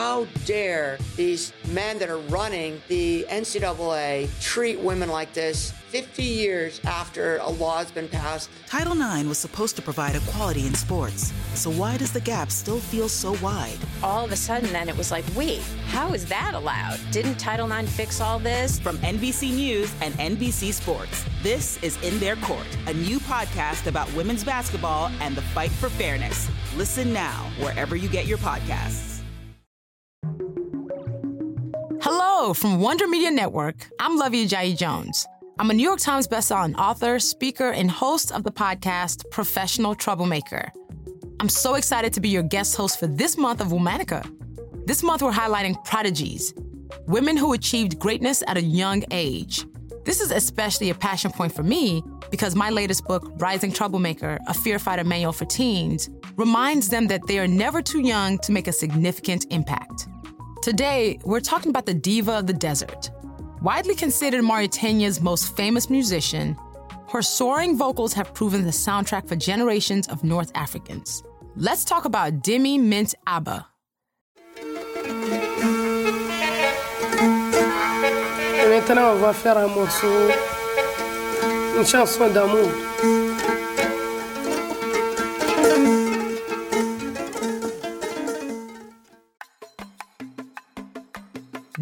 how dare these men that are running the NCAA treat women like this 50 years after a law has been passed. Title IX was supposed to provide equality in sports. So why does the gap still feel so wide? All of a sudden, then it was like, wait, how is that allowed? Didn't Title IX fix all this? From NBC News and NBC Sports, this is In Their Court, a new podcast about women's basketball and the fight for fairness. Listen now, wherever you get your podcasts. Hello from Wonder Media Network. I'm Luvvie Ajayi Jones. I'm a New York Times bestselling author, speaker, and host of the podcast Professional Troublemaker. I'm so excited to be your guest host for this month of Womanica. This month, we're highlighting prodigies, women who achieved greatness at a young age. This is especially a passion point for me because my latest book, Rising Troublemaker A Fear Fighter Manual for Teens, reminds them that they are never too young to make a significant impact. Today, we're talking about the diva of the desert, Widely considered Mauritania's most famous musician, her soaring vocals have proven the soundtrack for generations of North Africans. Let's talk about Dimi Mint Abba. maintenant, on va faire un morceau, une chanson d'amour.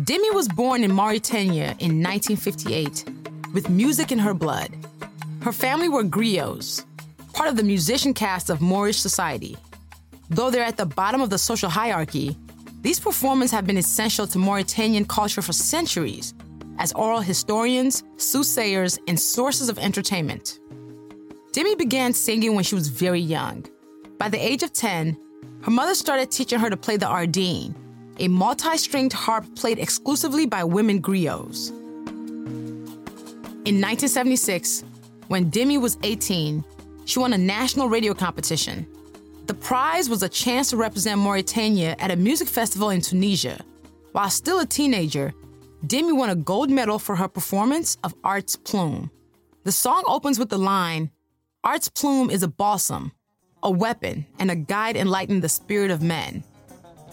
Dimi was born in Mauritania in 1958 with music in her blood. Her family were griots, part of the musician caste of Moorish society. Though they're at the bottom of the social hierarchy, these performers have been essential to Mauritanian culture for centuries as oral historians, soothsayers, and sources of entertainment. Dimi began singing when she was very young. By the age of 10, her mother started teaching her to play the ardin, a multi stringed harp played exclusively by women griots. In 1976, when Dimi was 18, she won a national radio competition. The prize was a chance to represent Mauritania at a music festival in Tunisia. While still a teenager, Dimi won a gold medal for her performance of Art's Plume. The song opens with the line Art's Plume is a balsam, a weapon, and a guide enlightening the spirit of men.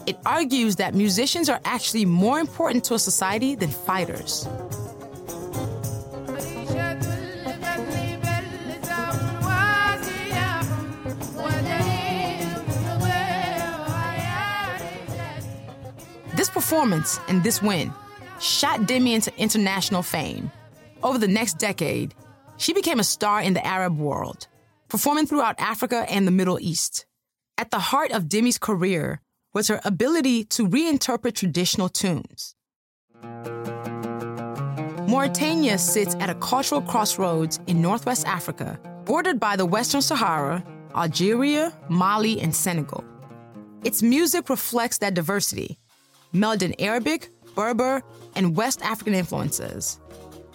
It argues that musicians are actually more important to a society than fighters. This performance and this win shot Dimi into international fame. Over the next decade, she became a star in the Arab world, performing throughout Africa and the Middle East. At the heart of Dimi's career was her ability to reinterpret traditional tunes. Mauritania sits at a cultural crossroads in northwest Africa, bordered by the Western Sahara, Algeria, Mali, and Senegal. Its music reflects that diversity, melding Arabic, Berber, and West African influences.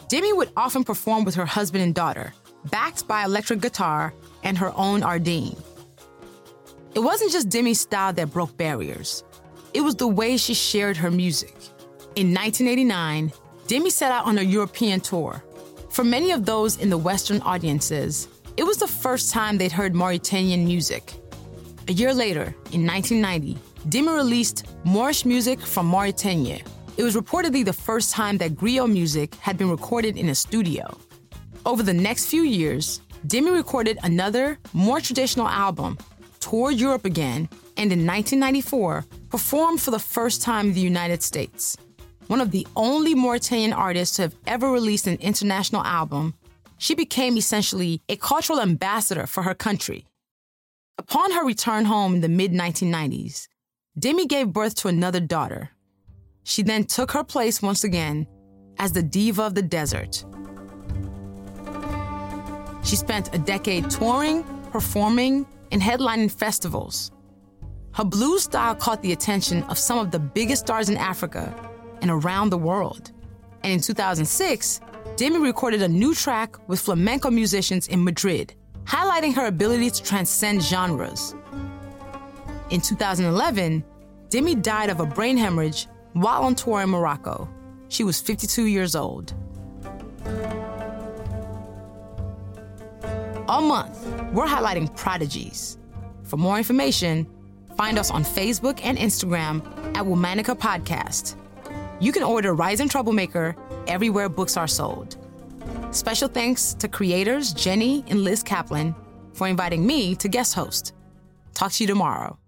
Dimi would often perform with her husband and daughter, backed by electric guitar and her own ardin. It wasn't just Dimi's style that broke barriers, it was the way she shared her music. In 1989, Dimi set out on a European tour. For many of those in the Western audiences, it was the first time they'd heard Mauritanian music. A year later, in 1990, Dimi released Moorish music from Mauritania. It was reportedly the first time that griot music had been recorded in a studio. Over the next few years, Dimi recorded another, more traditional album toured Europe again, and in 1994 performed for the first time in the United States. One of the only Mauritanian artists to have ever released an international album, she became essentially a cultural ambassador for her country. Upon her return home in the mid 1990s, Dimi gave birth to another daughter. She then took her place once again as the diva of the desert. She spent a decade touring, performing, and headlining festivals. Her blues style caught the attention of some of the biggest stars in Africa and around the world. And in 2006, Dimi recorded a new track with flamenco musicians in Madrid, highlighting her ability to transcend genres. In 2011, Dimi died of a brain hemorrhage while on tour in Morocco. She was 52 years old. All month, we're highlighting prodigies. For more information, Find us on Facebook and Instagram at Womanica Podcast. You can order Rising Troublemaker everywhere books are sold. Special thanks to creators Jenny and Liz Kaplan for inviting me to guest host. Talk to you tomorrow.